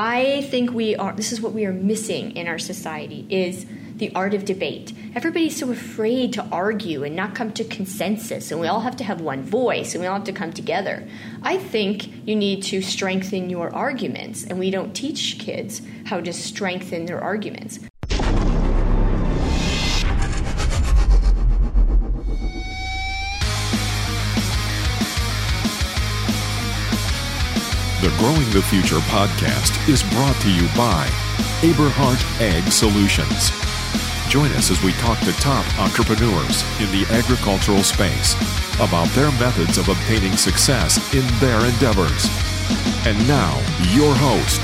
I think we are. This is what we are missing in our society: is the art of debate. Everybody's so afraid to argue and not come to consensus, and we all have to have one voice, and we all have to come together. I think you need to strengthen your arguments, and we don't teach kids how to strengthen their arguments. The Growing the Future podcast is brought to you by Aberhart Ag Solutions. Join us as we talk to top entrepreneurs in the agricultural space about their methods of obtaining success in their endeavors. And now, your host,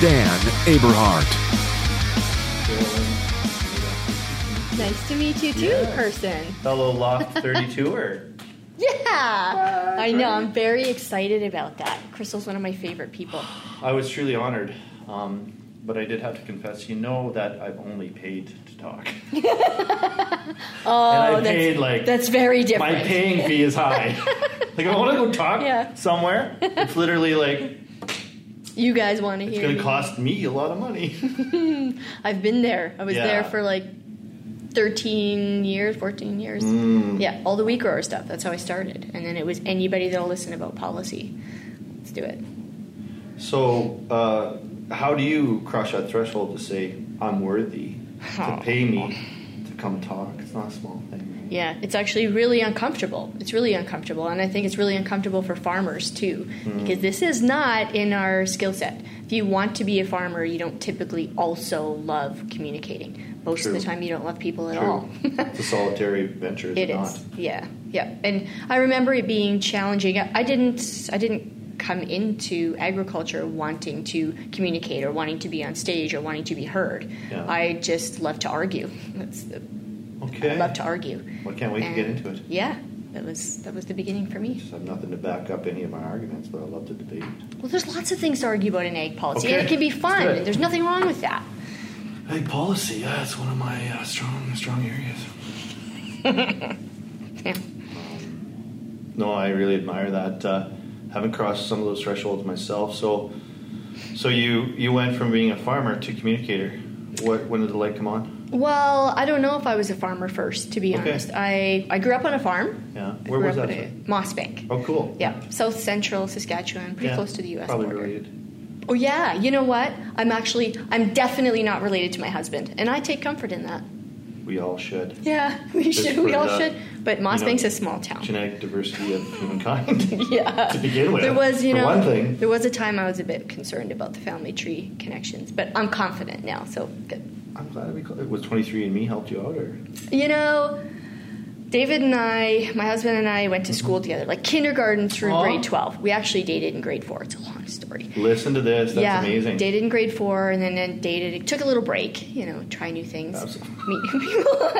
Dan Aberhart. Nice to meet you too, Yeah. person. fellow Loft 32er. Yeah, I know. I'm very excited about that. Crystal's one of my favorite people. I was truly honored, um, but I did have to confess, you know that I've only paid to talk. Oh, and I that's, paid like that's very different. my paying fee is high. like if I want to go talk Yeah. somewhere, it's literally like you guys want to hear. it's going to cost me a lot of money. I've been there. I was Yeah. there for like 13 years, 14 years. Mm. Yeah, all the wheat grower stuff. That's how I started. And then it was anybody that'll listen about policy. Let's do it. So, uh, how do you cross that threshold to say I'm worthy to Oh. pay me to come talk? It's not a small thing. Yeah, it's actually really uncomfortable. It's really uncomfortable, and I think it's really uncomfortable for farmers too, because this is not in our skill set. If you want to be a farmer, you don't typically also love communicating. Most of the time, you don't love people at True. all. it's a solitary venture, is it, It not? is, yeah, yeah. And I remember it being challenging. I didn't, I didn't come into agriculture wanting to communicate or wanting to be on stage or wanting to be heard. Yeah. I just love to argue. That's the, Okay. I love to argue. Well, I can't wait to get into it. Yeah, that was that was the beginning for me. I have nothing to back up any of my arguments, but I love to debate. Well, there's lots of things to argue about in ag policy, and it can be fun. There's nothing wrong with that. Hey, policy, yeah, that's one of my uh, strong, strong areas. Yeah. No, I really admire that. Uh, haven't crossed some of those thresholds myself. So, so you you went from being a farmer to communicator. What when did the light come on? Well, I don't know if I was a farmer first, to be Okay. honest. I, I grew up on a farm. Yeah, where was that? from? Mossbank. Oh, cool. Yeah, south central Saskatchewan, pretty Yeah, close to the U.S. Probably border. related. Oh yeah, you know what? I'm actually, I'm definitely not related to my husband, and I take comfort in that. We all should. Yeah, we Just should. We all the, should. But Moss you know, Bank's a small town. Genetic diversity of humankind. yeah. to begin with. There was, you know, one thing. there was a time I was a bit concerned about the family tree connections, but I'm confident now. So good. I'm glad we it was 23andMe helped you out, or You know, David and I, my husband and I, went to school together, like kindergarten through Aw. grade 12. We actually dated in grade four. It's a long story. listen to this. That's yeah, amazing. dated in grade four, and then, then dated. Took a little break, you know, try new things, meet new people,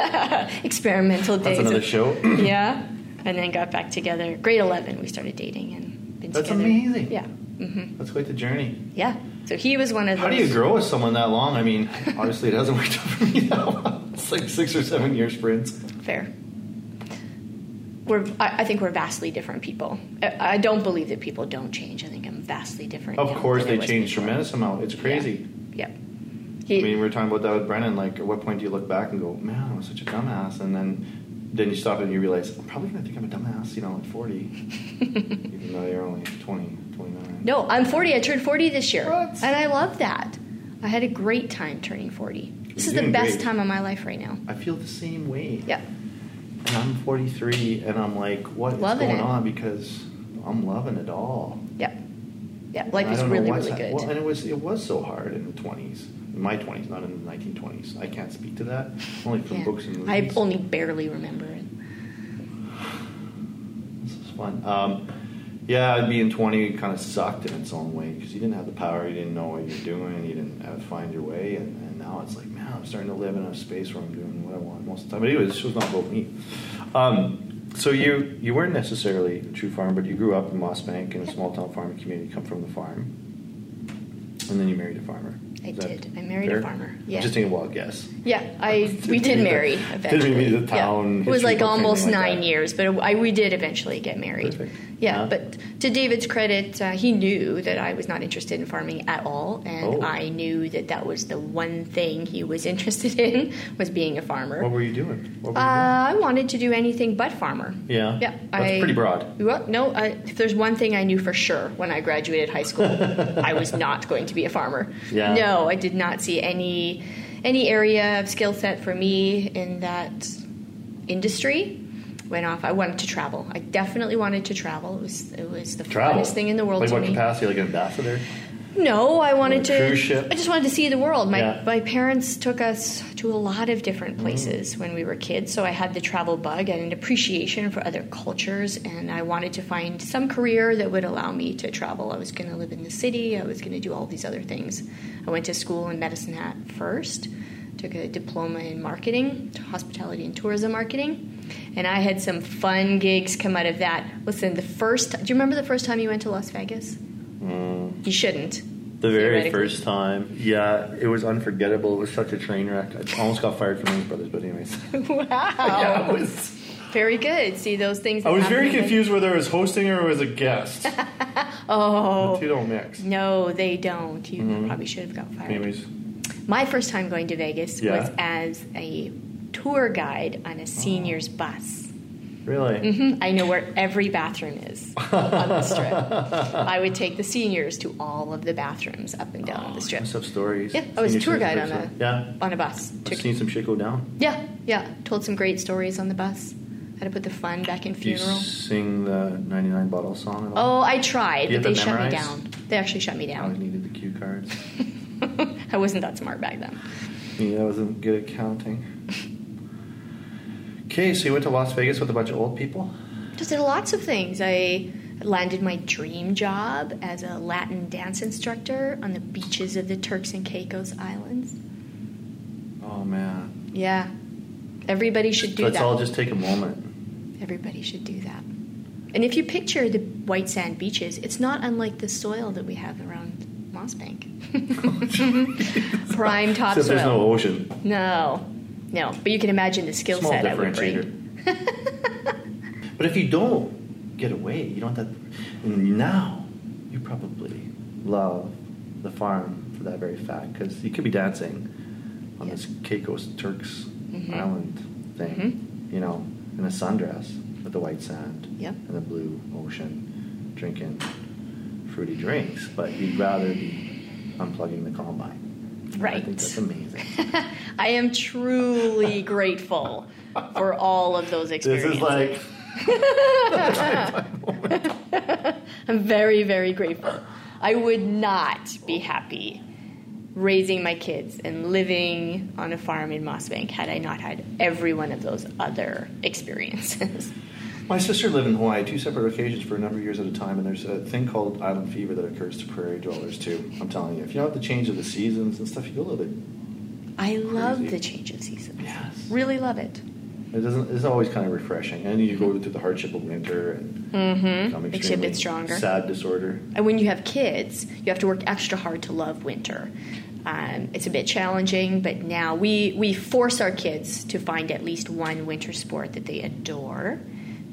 experimental dating. That's days. another show. yeah, and then got back together. Grade eleven, we started dating and been That's together. amazing. Yeah, hmm That's quite the journey. yeah. So he was one of those. How do you grow with someone that long? I mean, obviously it hasn't worked out for me now. It's like six or seven year sprints. Fair. We're, I, I think we're vastly different people. I, I don't believe that people don't change. I think I'm vastly different. Of course, they change before. tremendous amount. It's crazy. Yeah. I He, mean, we were talking about that with Brennan. Like, at what point do you look back and go, "Man, I was such a dumbass," and then then you stop and you realize, "I'm probably gonna think I'm a dumbass," you know, at 40, even though you're only 20, 29. no, I'm 40. I turned 40 this year, What? and I love that. I had a great time turning 40. This is You're the best great. time of my life right now. I feel the same way. Yeah. And I'm 43, and I'm like, what is Loving going it. on? Because I'm loving it all. Yeah. Yeah. Life is really, really good. Well, and it was it was so hard in the 20s, in my 20s, not in the 1920s. I can't speak to that. Only from Yeah. books and I only barely remember it. This is fun. Um, yeah, being 20 kind of sucked in its own way because you didn't have the power, you didn't know what you're doing, you didn't have to find your way, and, and now it's like, man, I'm starting to live in a space where I'm doing what I want most of the time. But anyway, this was not about me. Um, so you you weren't necessarily a true farmer, but you grew up in Mossbank in a small town farming community, come from the farm, and then you married a farmer. I did. I married a farmer. Yeah. Just taking a wild guess. Yeah, I we did marry eventually. didn't mean the town Yeah. It was like almost like nine that. years, but I, we did eventually get married. Perfect. Yeah, but to David's credit, uh, he knew that I was not interested in farming at all, and Oh. I knew that that was the one thing he was interested in was being a farmer. What were you doing? Were Uh, I wanted to do anything but farmer. Yeah. Yeah, That's I, pretty broad. Well, no, I, if there's one thing I knew for sure when I graduated high school, I was not going to be a farmer. Yeah. No, I did not see any any area of skill set for me in that industry. Went off. I wanted to travel. I definitely wanted to travel. It was it was the Travel. funnest thing in the world Like to what me. capacity? Like an ambassador? No, I wanted to. cruise ship? I just wanted to see the world. My Yeah. my parents took us to a lot of different Mm. places when we were kids, so I had the travel bug and an appreciation for other cultures, and I wanted to find some career that would allow me to travel. I was going to live in the city. I was going to do all these other things. I went to school in Medicine Hat first, took a diploma in marketing, hospitality and tourism marketing. And I had some fun gigs come out of that. Listen, the first, do you remember the first time you went to Las Vegas? You shouldn't. The very first time. Yeah, it was unforgettable. It was such a train wreck. I almost got fired from Blues Brothers, but anyways. Wow. yeah, it was. Very good. See those things. I was very in the- confused whether I was hosting or was a guest. Oh. The two don't mix. No, they don't. You Mm-hmm. probably should have got fired. Anyways, My first time going to Vegas Yeah. was as a tour guide on a senior's bus. really? hmm I know where every bathroom is on the strip. I would take the seniors to all of the bathrooms up and down the strip. Have stories. Yeah, I was a tour guide on a Yeah. on a bus. I've Took- seen some shit go down. yeah, yeah. Told some great stories on the bus. How to put the fun back in Do you funeral. sing the 99 bottle song at all? Oh, I tried, but they shut me down. They actually shut me down. I needed the cue cards. I wasn't that smart back then. Yeah, I wasn't good at counting. Okay, so you went to Las Vegas with a bunch of old people? Just did lots of things. I landed my dream job as a Latin dance instructor on the beaches of the Turks and Caicos Islands. Oh, man. Yeah. Everybody should do Let's that. all just take a moment. Everybody should do that. And if you picture the white sand beaches, it's not unlike the soil that we have around Mossbank. Prime topsoil. Except there's no ocean. No, no. But you can imagine the skill Small set I would bring. But if you don't get away, you don't have that. Now, you probably love the farm for that very fact because you could be dancing on Yeah. this Caicos Turks Mhm. Island thing, you know, in a sundress with the white sand Yep. and the blue ocean, drinking fruity drinks. But you'd rather be unplugging the combine. Right. I think that's amazing. I am truly grateful for all of those experiences. this is like. I'm very, very grateful. I would not be happy raising my kids and living on a farm in Mossbank had I not had every one of those other experiences. My sister lived in Hawaii two separate occasions for a number of years at a time, and there's a thing called island fever that occurs to prairie dwellers too. I'm telling you, if you don't have the change of the seasons and stuff, you'll live it. I love the change of seasons. Yes. Really love it. It doesn't. It's always kind of refreshing, and you go through the hardship of winter and Mm-hmm. become Makes you a bit stronger. sad disorder. And when you have kids, you have to work extra hard to love winter. Um, it's a bit challenging, but now we, we force our kids to find at least one winter sport that they adore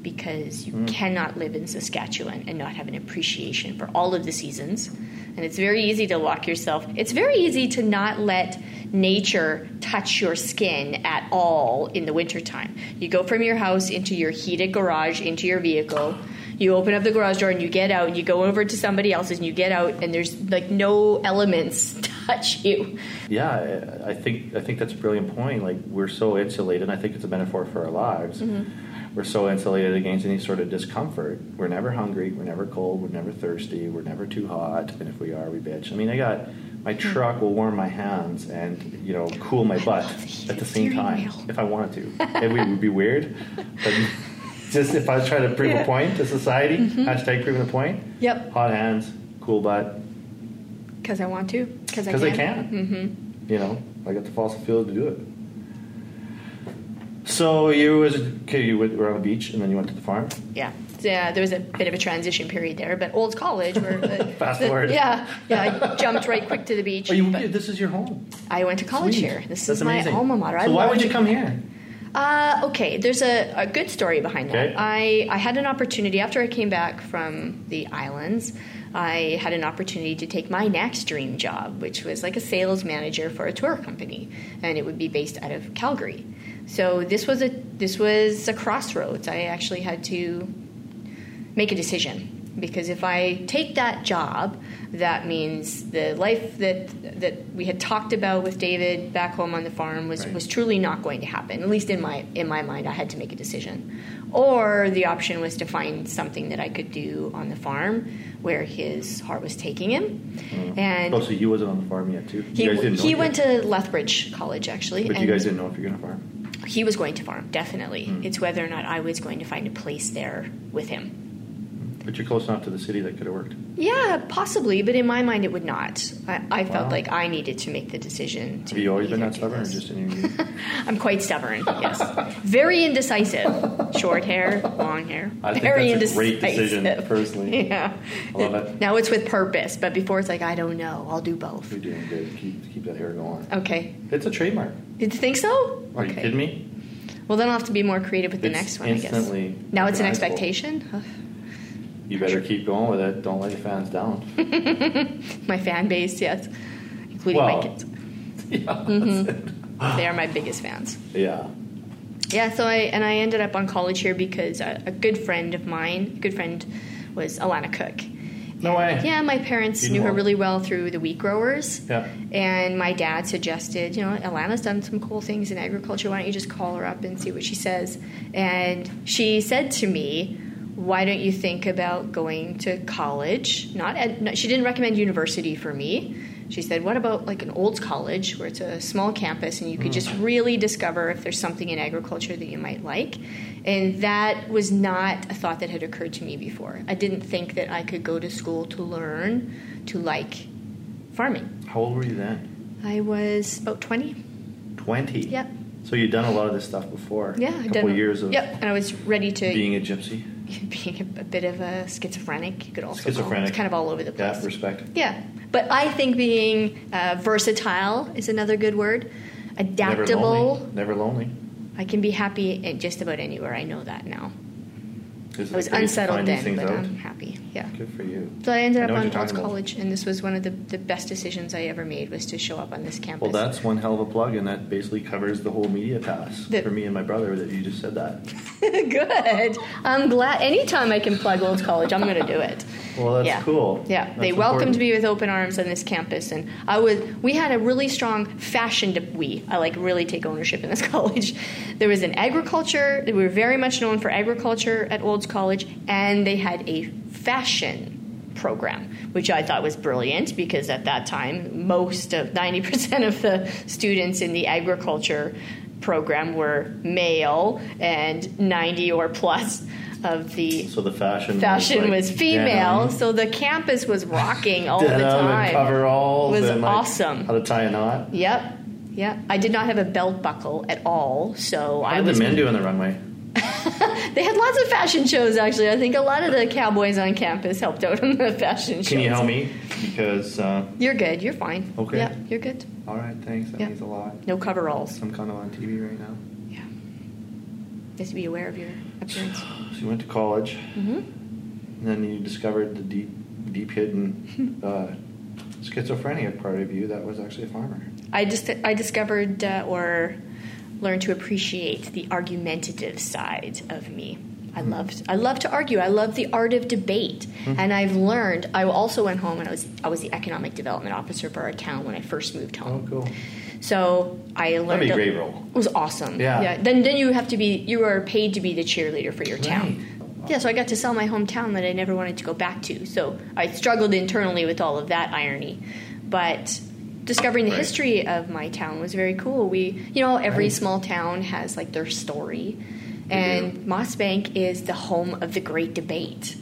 because you cannot live in Saskatchewan and not have an appreciation for all of the seasons. And it's very easy to lock yourself. It's very easy to not let nature touch your skin at all in the wintertime. You go from your house into your heated garage, into your vehicle. You open up the garage door and you get out and you go over to somebody else's and you get out and there's like no elements touch you. Yeah, I think I think that's a brilliant point. Like we're so insulated, and I think it's a metaphor for our lives. Mm-hmm. We're so insulated against any sort of discomfort. We're never hungry. We're never cold. We're never thirsty. We're never too hot. And if we are, we bitch. I mean, I got my truck will warm my hands and you know cool my butt love the heat at the same time if I wanted to. It would be weird, but just if I was trying to prove Yeah. a point to society, hashtag proving a point. Yep. Hot hands, cool butt, Because I want to. Because I. I can. Mm-hmm. You know, I got the fossil fuel to do it. So you was okay. You went- were on the beach, and then you went to the farm. Yeah. Yeah, there was a bit of a transition period there, but old college where the, Fast the- forward. Yeah, yeah. I jumped right quick to the beach. Oh, you, this is your home. I went to college Sweet. here. This That's is my amazing. alma mater. So I why would you come here? Uh, okay, there's a, a good story behind Okay. that. I, I had an opportunity after I came back from the islands. I had an opportunity to take my next dream job, which was like a sales manager for a tour company, and it would be based out of Calgary. So this was a this was a crossroads. I actually had to make a decision because if I take that job, that means the life that that we had talked about with David back home on the farm was, Right. was truly not going to happen. At least in my in my mind, I had to make a decision. Or the option was to find something that I could do on the farm where his heart was taking him. And Oh, so you wasn't on the farm yet, too? he, you know he went to Lethbridge College actually. But you guys didn't know if you're going to farm? he was going to farm, definitely. Hmm. It's whether or not I was going to find a place there with him. But you're close enough to the city that could have worked. Yeah, possibly, but in my mind, it would not. I, I felt like I needed to make the decision. To Have you always been that stubborn or just in your? I'm quite stubborn. Yes, very indecisive. Short hair, long hair. I think very that's a great decision, personally. Yeah, I love it. Now it's with purpose, but before it's like I don't know. I'll do both. You're doing good. Keep, keep that hair going. Okay. It's a trademark. Did you think so? Are you Okay. kidding me? Well, then I'll have to be more creative with the It's next one. I guess. instantly Now it's an expectation. You better keep going with it. Don't let your fans down. My fan base, yes, including my kids. yeah. Mm-hmm. They are my biggest fans. Yeah. Yeah, so I and I ended up on college here because a, a good friend of mine, a good friend, was Alanna Koch. No way. Yeah, my parents You knew her really well through the wheat growers. Yeah. And my dad suggested, you know, Alanna's done some cool things in agriculture. Why don't you just call her up and see what she says? And she said to me, "Why don't you think about going to college? Not, at, not she didn't recommend university for me. She said, "What about like an old college where it's a small campus and you could just mm. really discover if there's something in agriculture that you might like?" And that was not a thought that had occurred to me before. I didn't think that I could go to school to learn to like farming. How old were you then? I was about 20. 20. Yep. So you'd done a lot of this stuff before. Yeah, A couple done, years of Yep, and I was ready to being a gypsy. being a, bit of a schizophrenic. You could also. Schizophrenic. It's kind of all over the Yeah, place. respect. Yeah, but I think being uh, versatile is another good word. Never Adaptable. lonely. Never lonely. I can be happy in just about anywhere. I know that now. Is I was it unsettled then, but out? I'm happy. Yeah. Good for you. So I ended I up on talking Olds about. College, and this was one of the, the best decisions I ever made was to show up on this campus. Well, that's one hell of a plug, and that basically covers the whole media pass The- for me and my brother. That you just said that. good. I'm glad. Anytime I can plug Olds College, I'm going to do it. Well, that's yeah. cool. Yeah, That's they welcomed important. me with open arms on this campus, and I was. We had a really strong fashion. De- we, I like really take ownership in this college. There was an agriculture. We were very much known for agriculture at Olds College, and they had a fashion program, which I thought was brilliant because at that time, most of ninety percent of the students in the agriculture program were male, and ninety or plus of the So the fashion. fashion like was female, denim, so the campus was rocking all the time. coveralls. It was and like awesome. How to tie a knot. Yep, yep. I did not have a belt buckle at all, so How I did was. the men do on the runway? They had lots of fashion shows. Actually, I think a lot of the cowboys on campus helped out on the fashion shows. Can you help me? Because uh, You're good. You're fine. Okay. Yeah, you're good. all right, thanks. That Yeah. means a lot. No coveralls. I'm kind of on TV right now. Yeah. Just be aware of your appearance. So you went to college, hmm and then you discovered the deep, deep hidden uh, schizophrenia part of you that was actually a farmer. I just I discovered uh, or learned to appreciate the argumentative side of me. I Mm-hmm. loved I love to argue. I love the art of debate, Mm-hmm. and I've learned. I also went home and I was I was the economic development officer for our town when I first moved Oh, home. cool. So I learned That'd be a great role. It was awesome. Yeah. yeah. Then then you have to be you are paid to be the cheerleader for your town. Right. Yeah, so I got to sell my hometown that I never wanted to go back to. So I struggled internally with all of that irony. But discovering the Right. history of my town was very cool. We, you know, every Right. small town has like their story. And do. Mossbank is the home of the great debate.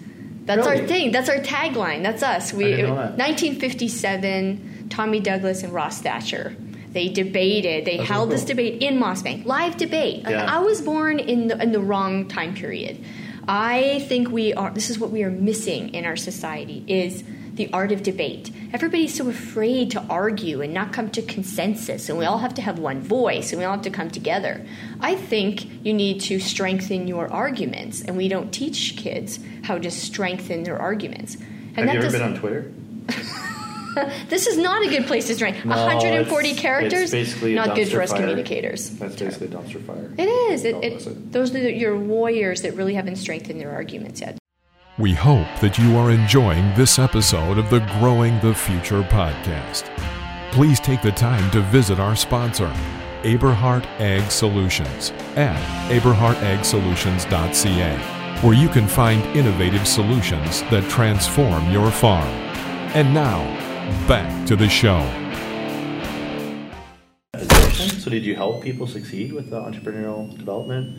That's our thing. That's our tagline. That's us. We that. 1957, Tommy Douglas and Ross Thatcher. They mm-hmm. debated. They That's held cool. this debate in Mossbank, live debate. Like, Yeah. I was born in the, in the wrong time period. I think we are. This is what we are missing in our society: is the art of debate. Everybody's so afraid to argue and not come to consensus, and we all have to have one voice and we all have to come together. I think you need to strengthen your arguments, and we don't teach kids how to strengthen their arguments. And Have you ever been on Twitter? this is not a good place to drink. No, 140 it's- characters, it's basically not good for dumpster us fire. communicators. That's basically a dumpster fire. It is. It, it? those are your warriors that really haven't strengthened their arguments yet. We hope that you are enjoying this episode of the Growing the Future podcast. Please take the time to visit our sponsor, Aberhart Ag Solutions, at aberhartagsolutions.ca, where you can find innovative solutions that transform your farm. And now, back to the show. So, did you help people succeed with the entrepreneurial development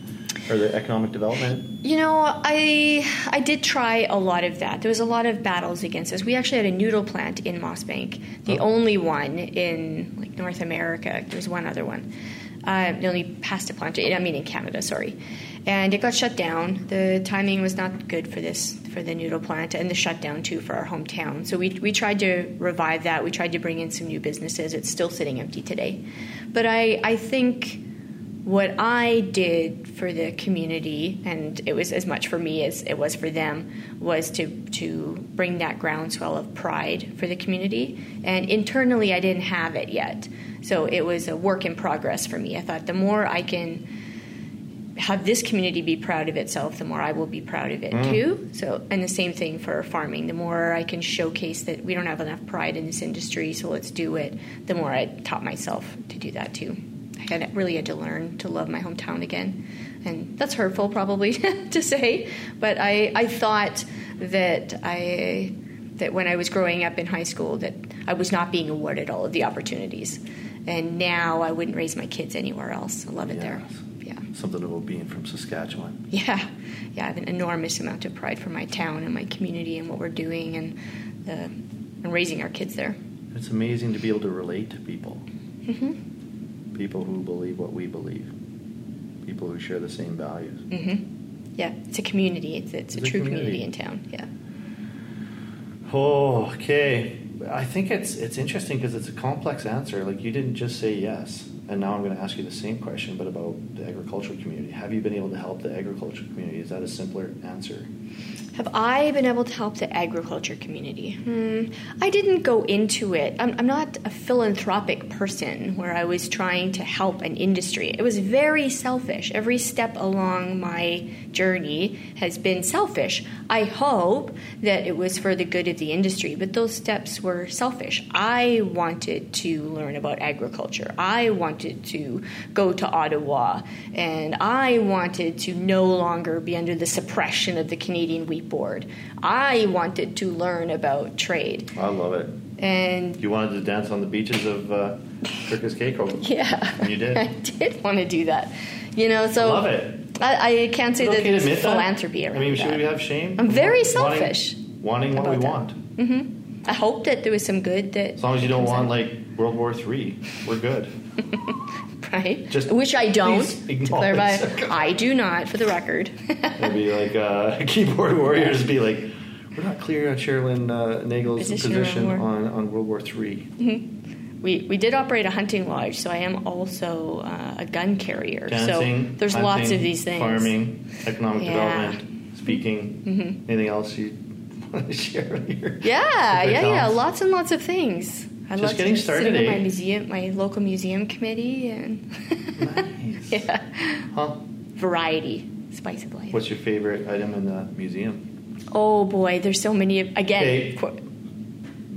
or the economic development? You know, I I did try a lot of that. There was a lot of battles against us. We actually had a noodle plant in Mossbank, the Oh. only one in like North America. There's one other one, uh, the only pasta plant. I mean, in Canada, sorry. And it got shut down. The timing was not good for this for the noodle plant, and the shutdown too for our hometown. So we we tried to revive that. We tried to bring in some new businesses. It's still sitting empty today, but I I think what I did for the community, and it was as much for me as it was for them, was to to bring that groundswell of pride for the community. And internally, I didn't have it yet, so it was a work in progress for me. I thought the more I can have this community be proud of itself, the more I will be proud of it mm. too. So, and the same thing for farming. The more I can showcase that we don't have enough pride in this industry, so let's do it. The more I taught myself to do that too. I had really had to learn to love my hometown again, and that's hurtful probably to say, but I I thought that I that when I was growing up in high school that I was not being awarded all of the opportunities, and now I wouldn't raise my kids anywhere else. I love it there. Yes. Yeah. Something about being from Saskatchewan. Yeah, yeah, I have an enormous amount of pride for my town and my community and what we're doing and the, and raising our kids there. It's amazing to be able to relate to people. Mm-hmm. People who believe what we believe. People who share the same values. Mm-hmm. Yeah, it's a community. It's, it's, a It's a true community. community. in town. Yeah. Oh, okay. I think it's it's interesting because it's a complex answer. Like you didn't just say yes, and now I'm going to ask you the same question, but about the agricultural community. Have you been able to help the agricultural community? Is that a simpler answer? Have I been able to help the agriculture community? Hmm. I didn't go into it. I'm, I'm not a philanthropic person where I was trying to help an industry. It was very selfish. Every step along my journey has been selfish. I hope that it was for the good of the industry, but those steps were selfish. I wanted to learn about agriculture. I wanted to go to Ottawa, and I wanted to no longer be under the suppression of the Canadian Wheat Board. I wanted to learn about trade. I love it. And You wanted to dance on the beaches of uh, Circus Cake, yeah, And you did. I did want to do that. You know, so love it. I, I can't say that okay there's admit that? philanthropy I mean, should that. we have shame? I'm very Wanting- selfish Wanting, what we that. want. I hope that there was some good that. As long as you don't want out. like World War Three, we're good. Right? Just Which I don't. To clarify. I do not, for the record. It'd be like uh, keyboard warriors be like, we're not clear on Cherilyn uh, Nagel's Position position on on, World War Three. we we did operate a hunting lodge, so I am also uh, a gun carrier. Dancing, so there's hunting, lots of these things. Farming, economic Yeah. development, speaking. Anything else you want to share here? Yeah, yeah, yeah. Lots and lots of things. I Just love getting to started, sit in eh? my museum, my local museum committee, and Nice. yeah, Huh? variety, spice of life. What's your favorite item in the museum? Oh boy, there's so many. Again, Okay. qu-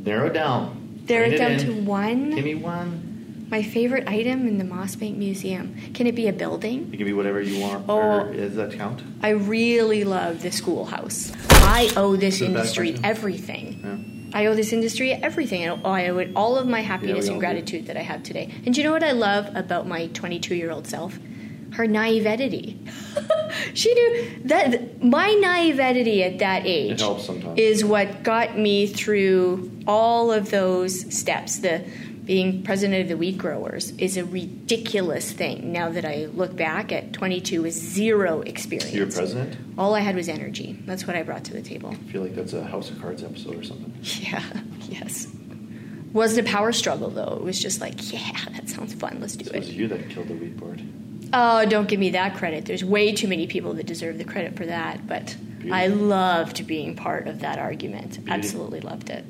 Narrow it down. narrow it down in. to one. Give me one. My favorite item in the Mossbank Museum. Can it be a building? It can be whatever you want. Oh. Does that count? I really love the schoolhouse. I owe this Is it a bad industry everything. Yeah. I owe this industry everything. and I owe it all of my happiness all and do. gratitude that I have today. And you know what I love about my 22 year old self? Her naivety. she knew that my naivety at that age is what got me through all of those steps. The being president of the wheat growers is a ridiculous thing. Now that I look back at 22 with zero experience. You're president? All I had was energy. That's what I brought to the table. I feel like that's a House of Cards episode or something. Yeah, yes. Wasn't a power struggle though. It was just like, yeah, that sounds fun. Let's do So it. it was you that killed the wheat board. Oh, don't give me that credit. There's way too many people that deserve the credit for that. But I loved being part of that argument. Absolutely loved it.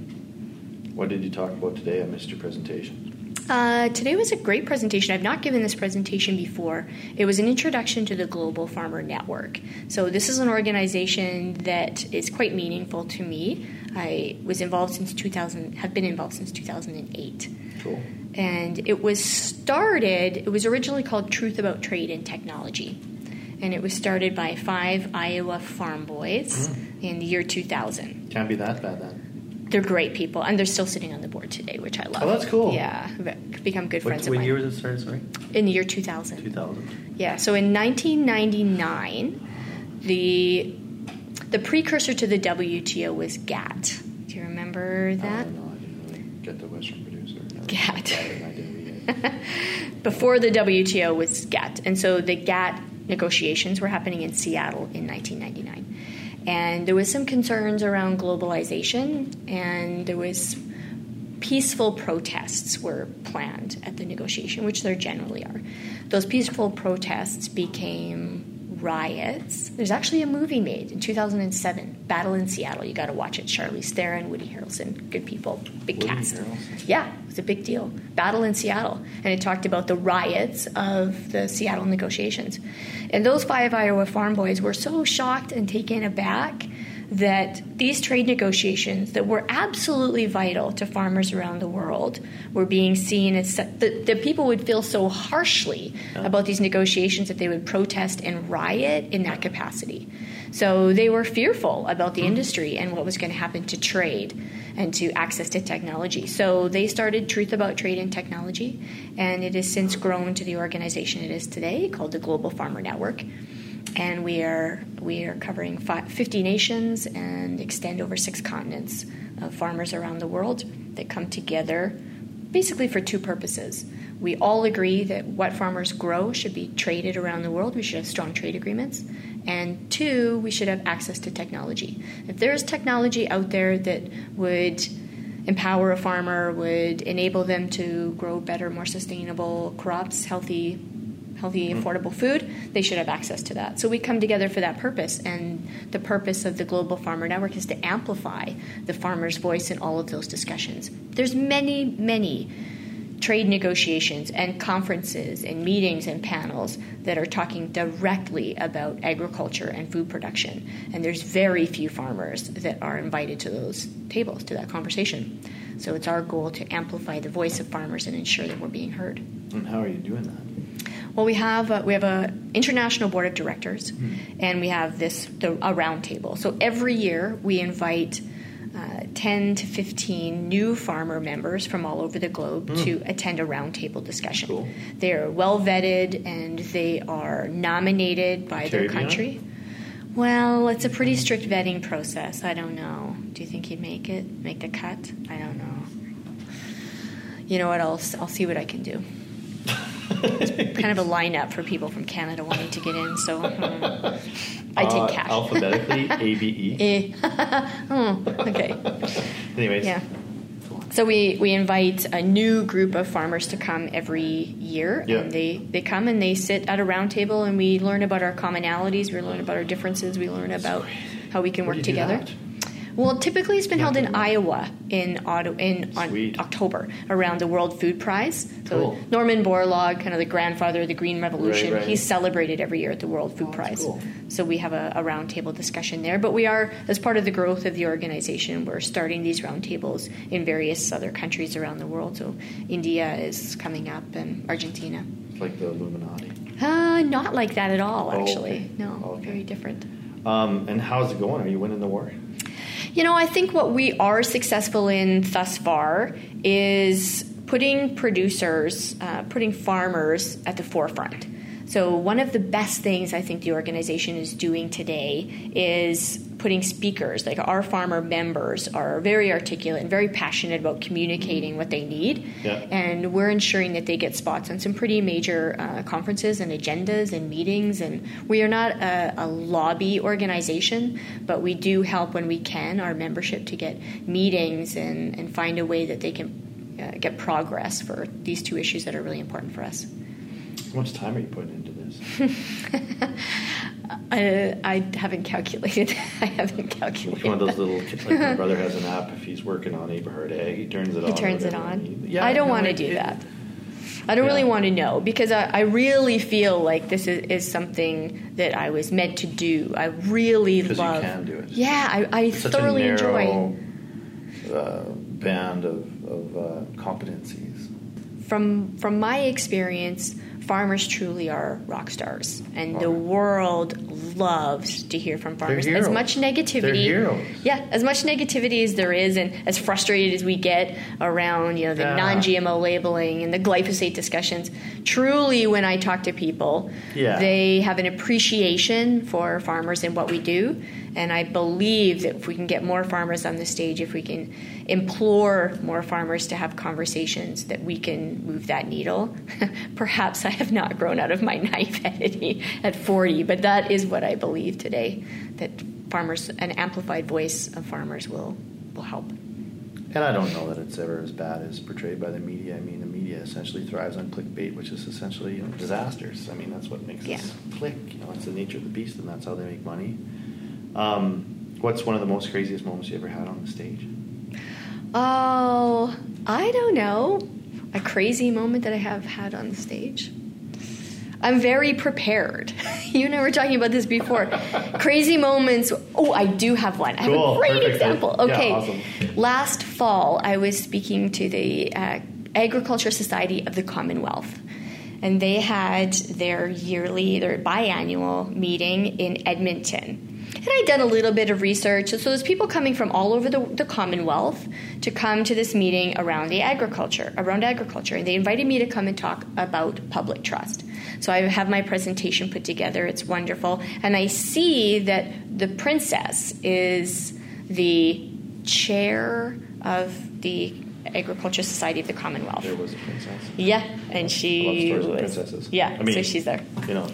What did you talk about today? I missed your presentation. Uh, today was a great presentation. I've not given this presentation before. It was an introduction to the Global Farmer Network. So, this is an organization that is quite meaningful to me. I was involved since 2000, have been involved since 2008. Cool. and it was started it was originally called truth about trade and technology and it was started by five iowa farm boys in the year 2000 Can't be that bad then. They're great people and they're still sitting on the board today which i love Oh, that's cool. yeah become good What, friends what mine year was it started? Sorry, in the year 2000 2000. yeah so in 1999 the the precursor to the wto was GATT. do you remember that I don't know. I didn't really get the Western producer. Gat. Better than I did. before the WTO was GATT. And so the GATT negotiations were happening in Seattle in 1999. And there was some concerns around globalization and there was peaceful protests were planned at the negotiation, which there generally are. Those peaceful protests became riots. There's actually a movie made in 2007, Battle in Seattle. You got to watch it. Charlize Theron, Woody Harrelson, good people, big Woody cast. Harrelson? Yeah, it was a big deal. Battle in Seattle. And it talked about the riots of the Seattle negotiations. And those five Iowa farm boys were so shocked and taken aback that these trade negotiations that were absolutely vital to farmers around the world were being seen as that the people would feel so harshly about these negotiations that they would protest and riot in that capacity. So they were fearful about the hmm. industry and what was going to happen to trade and to access to technology. So they started Truth About Trade and Technology, and it has since grown to the organization it is today called the Global Farmer Network. And we are we are covering fi 50 nations and extend over six continents of farmers around the world that come together basically for two purposes. We all agree that what farmers grow should be traded around the world. We should have strong trade agreements. And two, we should have access to technology. If there's technology out there that would empower a farmer, would enable them to grow better, more sustainable crops, healthy, healthy, mm-hmm. affordable food, they should have access to that. So we come together for that purpose. And the purpose of the Global Farmer Network is to amplify the farmer's voice in all of those discussions. There's many, many trade negotiations and conferences and meetings and panels that are talking directly about agriculture and food production. And there's very few farmers that are invited to those tables, to that conversation. So it's our goal to amplify the voice of farmers and ensure that we're being heard. And how are you doing that? Well, we have a, we have a international board of directors, and we have this the, a roundtable. So every year we invite uh, 10 to 15 new farmer members from all over the globe to attend a roundtable discussion. Cool. They're well vetted and they are nominated by their country. Well, it's a pretty strict vetting process. I don't know. Do you think he'd make it? Make the cut? I don't know. You know what? I'll I'll see what I can do. kind of a lineup for people from Canada wanting to get in. So hmm, I take Uh, cash. Alphabetically, A, B, E. Eh. Hmm, okay. Anyways. Yeah. So we, we invite a new group of farmers to come every year, Yeah. and they, they come and they sit at a round table, and we learn about our commonalities, we learn about our differences, we learn about how we can work together. that? Well, typically it's been held in. Iowa in auto, in on October around the World Food Prize. So Cool. Norman Borlaug, kind of the grandfather of the Green Revolution, Right, right. he's celebrated every year at the World Food Oh, Prize. cool. So we have a, a roundtable discussion there. But we are, as part of the growth of the organization, we're starting these roundtables in various other countries around the world. So India is coming up, and Argentina. It's like the Illuminati. Uh, not like that at all, Oh, actually. okay. No, Okay. very different. Um, and how's it going? Are you winning the war? You know, I think what we are successful in thus far is putting producers, uh, putting farmers at the forefront. So, one of the best things I think the organization is doing today is putting speakers. Like our farmer members are very articulate and very passionate about communicating what they need. Yeah. And we're ensuring that they get spots on some pretty major uh, conferences and agendas and meetings. And we are not a, a lobby organization, but we do help when we can our membership to get meetings and, and find a way that they can uh, get progress for these two issues that are really important for us. How much time are you putting into this? I, I haven't calculated. I haven't calculated. One of those little, like my brother has an app. If he's working on Aberhart Ag, he turns it He on. He turns it on. he- Yeah, I don't no, want to do it- that. I don't Yeah. really want to know because I, I really feel like this is, is something that I was meant to do. I really 'Cause you love. can do it. Yeah, I, I Such thoroughly a narrow, enjoy. uh, band of, of uh, competencies. From from my experience, farmers truly are rock stars, and the world loves to hear from farmers. As much negativity, yeah, as much negativity as there is, and as frustrated as we get around, you know, the Yeah. non-GMO labeling and the glyphosate discussions. Truly, when I talk to people, Yeah. they have an appreciation for farmers and what we do, and I believe that if we can get more farmers on the stage, if we can implore more farmers to have conversations, that we can move that needle. Perhaps I have not grown out of my naivety at 40, but that is what I believe today. That farmers, an amplified voice of farmers, will will help. And I don't know that it's ever as bad as portrayed by the media. I mean, the media essentially thrives on clickbait, which is essentially you know, disasters. I mean, that's what makes Yeah. us click. You know, it's the nature of the beast, and that's how they make money. Um, what's one of the most craziest moments you ever had on the stage? Oh, I don't know. A crazy moment that I have had on the stage. I'm very prepared. You and I were talking about this before. crazy moments. Oh, I do have one. I have Cool. a great Perfect. example. Yeah, Okay. awesome. Last fall, I was speaking to the uh, Agriculture Society of the Commonwealth. And they had their yearly, their biannual meeting in Edmonton. And I'd done a little bit of research. So there's people coming from all over the, the Commonwealth to come to this meeting around the agriculture, around agriculture. And they invited me to come and talk about public trust. So I have my presentation put together. It's wonderful. And I see that the princess is the chair of the Agriculture Society of the Commonwealth. There was a princess. Yeah, and she Love stories of was princesses. yeah. I mean, so she's there. You know,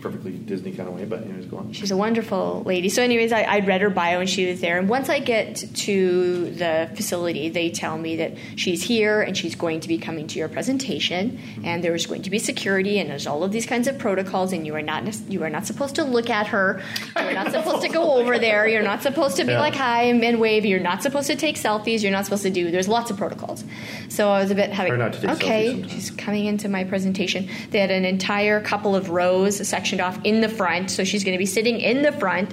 perfectly Disney kind of way, but anyways, go on. She's a wonderful lady. So, anyways, I, I'd read her bio and she was there. And once I get to the facility, they tell me that she's here and she's going to be coming to your presentation. And there's going to be security and there's all of these kinds of protocols. And you are not you are not supposed to look at her. You're not supposed to go over there. You're not supposed to be Yeah. like hi and, and wave. You're not supposed to take selfies. You're not supposed to do. There's lots of protocols. So I was a bit having Try not to take selfies okay. She's coming into my presentation. They had an entire couple of rows sectioned off in the front, so she's going to be sitting in the front.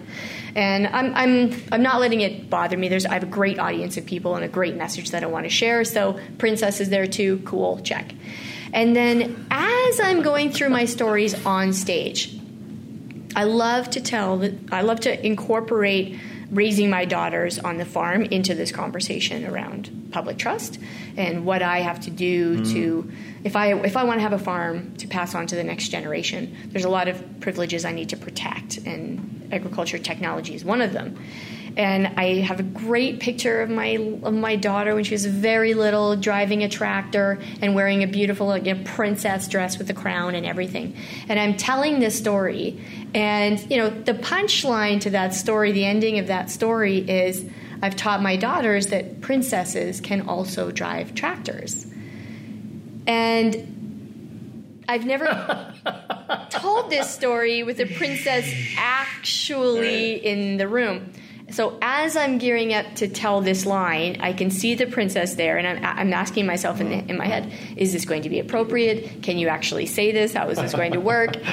And I'm, I'm, I'm not letting it bother me. There's, I have a great audience of people and a great message that I want to share. So Princess is there too. Cool, check. And then as I'm going through my stories on stage, I love to tell that I love to incorporate raising my daughters on the farm into this conversation around public trust and what I have to do hmm. to if I if I want to have a farm to pass on to the next generation there's a lot of privileges I need to protect and agriculture technology is one of them and I have a great picture of my of my daughter when she was very little, driving a tractor and wearing a beautiful like, you know, princess dress with the crown and everything. And I'm telling this story, and you know the punchline to that story, the ending of that story is, I've taught my daughters that princesses can also drive tractors, and I've never told this story with a princess actually in the room. So as I'm gearing up to tell this line, I can see the princess there, and I'm, I'm asking myself in, the, in my head, is this going to be appropriate? Can you actually say this? How is this going to work?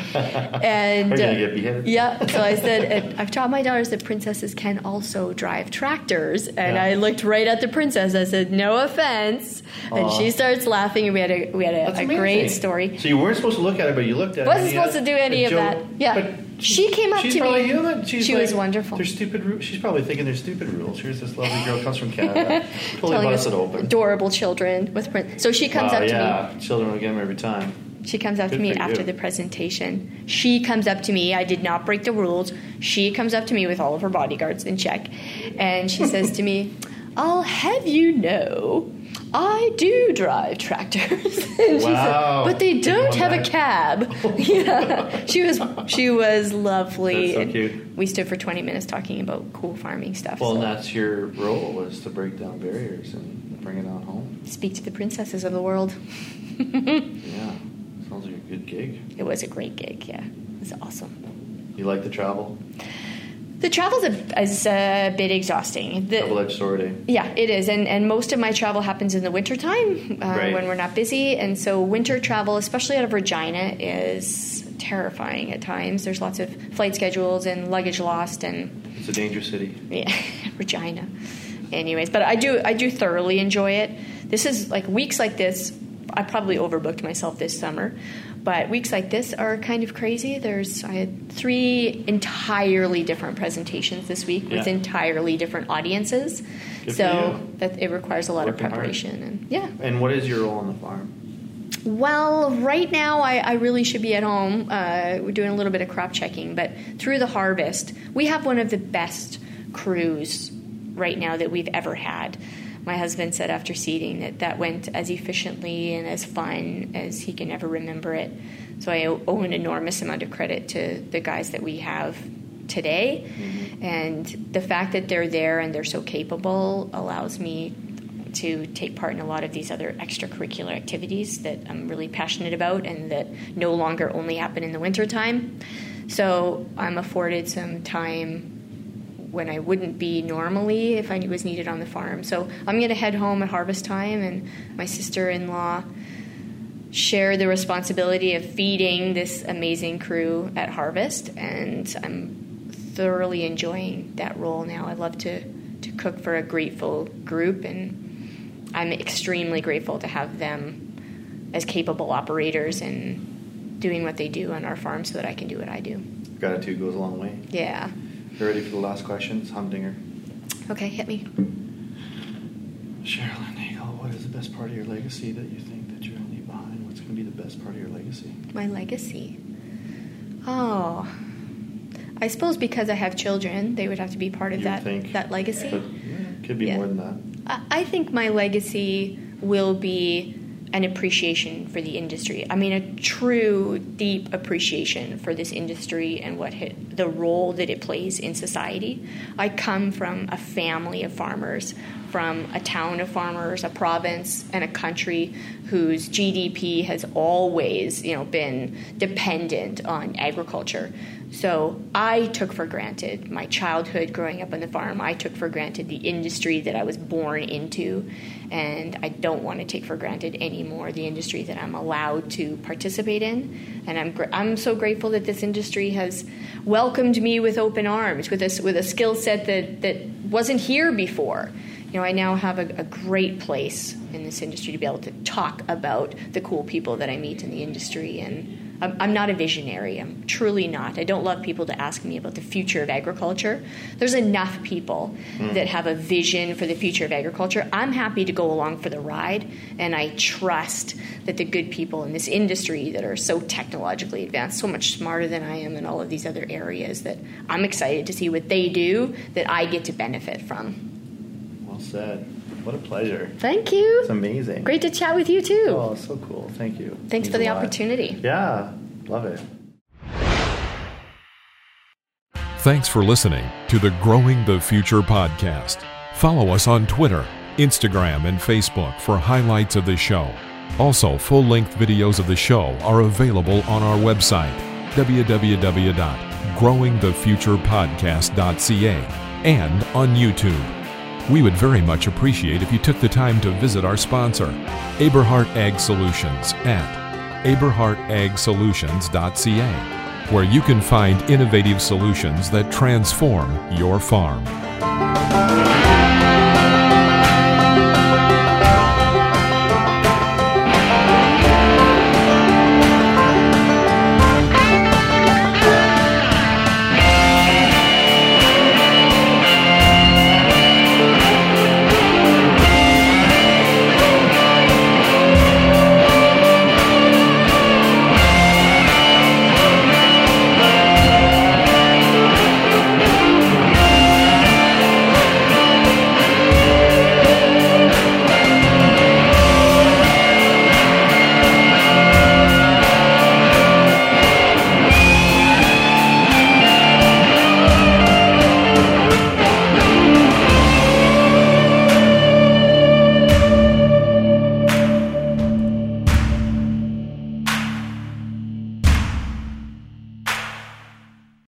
And uh, get beheaded? yeah, so I said, I've taught my daughters that princesses can also drive tractors. And Yeah. I looked right at the princess. I said, no offense. And she starts laughing, and we had a, we had a, a great story. So you weren't supposed to look at it, but you looked at it. Wasn't you had supposed to do any of joke- that. Yeah. but She came up she's to me. human. She's She like, was wonderful. There's stupid. She's probably thinking they're stupid rules. Here's this lovely girl comes from Canada. totally telling us busted open. adorable children with print. So she comes wow, up to yeah, me. children will get them every time. She comes up Good to me after you. the presentation. She comes up to me. I did not break the rules. She comes up to me with all of her bodyguards in check. And she says to me, I'll have you know, I do drive tractors. and she said, but they don't have a cab. yeah. She was she was lovely. That's so and cute. We stood for 20 minutes talking about cool farming stuff. Well, so and that's your role is to break down barriers and bring it on home. speak to the princesses of the world. Yeah, sounds like a good gig. It was a great gig. Yeah, it was awesome. You like the travel? The travel's a, is a bit exhausting. The- Double-edged sword, eh? yeah, it is, and and most of my travel happens in the wintertime uh, Right. when we're not busy, and so winter travel, especially out of Regina, is terrifying at times. There's lots of flight schedules and luggage lost, and It's a dangerous city. yeah, Regina. Anyways, but I do I do thoroughly enjoy it. This is like weeks like this. I probably overbooked myself this summer, but weeks like this are kind of crazy. There's I had three entirely different presentations this week with entirely different audiences. Good so that it requires a lot Working of hard. preparation and yeah. And what is your role on the farm? Well, right now I, I really should be at home. Uh, we're doing a little bit of crop checking, but through the harvest, we have one of the best crews right now that we've ever had. My husband said after seeding that that went as efficiently and as fun as he can ever remember it. So I owe owe an enormous amount of credit to the guys that we have today. Mm-hmm. And the fact that they're there and they're so capable allows me to take part in a lot of these other extracurricular activities that I'm really passionate about and that no longer only happen in the wintertime. So I'm afforded some time when I wouldn't be normally if I was needed on the farm. So I'm going to head home at harvest time, and my sister in law share the responsibility of feeding this amazing crew at harvest, and I'm thoroughly enjoying that role now. I love to, to cook for a grateful group, and I'm extremely grateful to have them as capable operators and doing what they do on our farm so that I can do what I do. Gratitude goes a long way. Yeah. You ready for the last questions? Humdinger. Okay, hit me. Cherilyn Nagel, what is the best part of your legacy that you think that you're going to leave behind? What's going to be the best part of your legacy? My legacy. Oh. I suppose because I have children, they would have to be part of You that think- that legacy. Yeah, could be Yeah. more than that. I I think my legacy will be an appreciation for the industry. I mean, a true, deep appreciation for this industry and what hit, the role that it plays in society. I come from a family of farmers, from a town of farmers, a province, and a country whose GDP has always, you know, been dependent on agriculture. So I took for granted my childhood growing up on the farm. I took for granted the industry that I was born into, and I don't want to take for granted anymore the industry that I'm allowed to participate in. And I'm I'm so grateful that this industry has welcomed me with open arms, with a with a skill set that that wasn't here before. You know, I now have a, a great place in this industry to be able to talk about the cool people that I meet in the industry and. I'm, I'm not a visionary. I'm truly not. I don't love people to ask me about the future of agriculture. There's enough people hmm. that have a vision for the future of agriculture. I'm happy to go along for the ride, and I trust that the good people in this industry that are so technologically advanced, so much smarter than I am in all of these other areas, that I'm excited to see what they do that I get to benefit from. Well said. What a pleasure. Thank you. It's amazing. Great to chat with you too. Oh, so cool. Thank you. Thanks Means for the opportunity. Yeah, love it. Thanks for listening to the Growing the Future podcast. Follow us on Twitter, Instagram, and Facebook for highlights of the show. Also, full length videos of the show are available on our website, www.growingthefuturepodcast.ca, and on YouTube. We would very much appreciate if you took the time to visit our sponsor, Aberhart Ag Solutions, at aberhartagsolutions.ca, where you can find innovative solutions that transform your farm.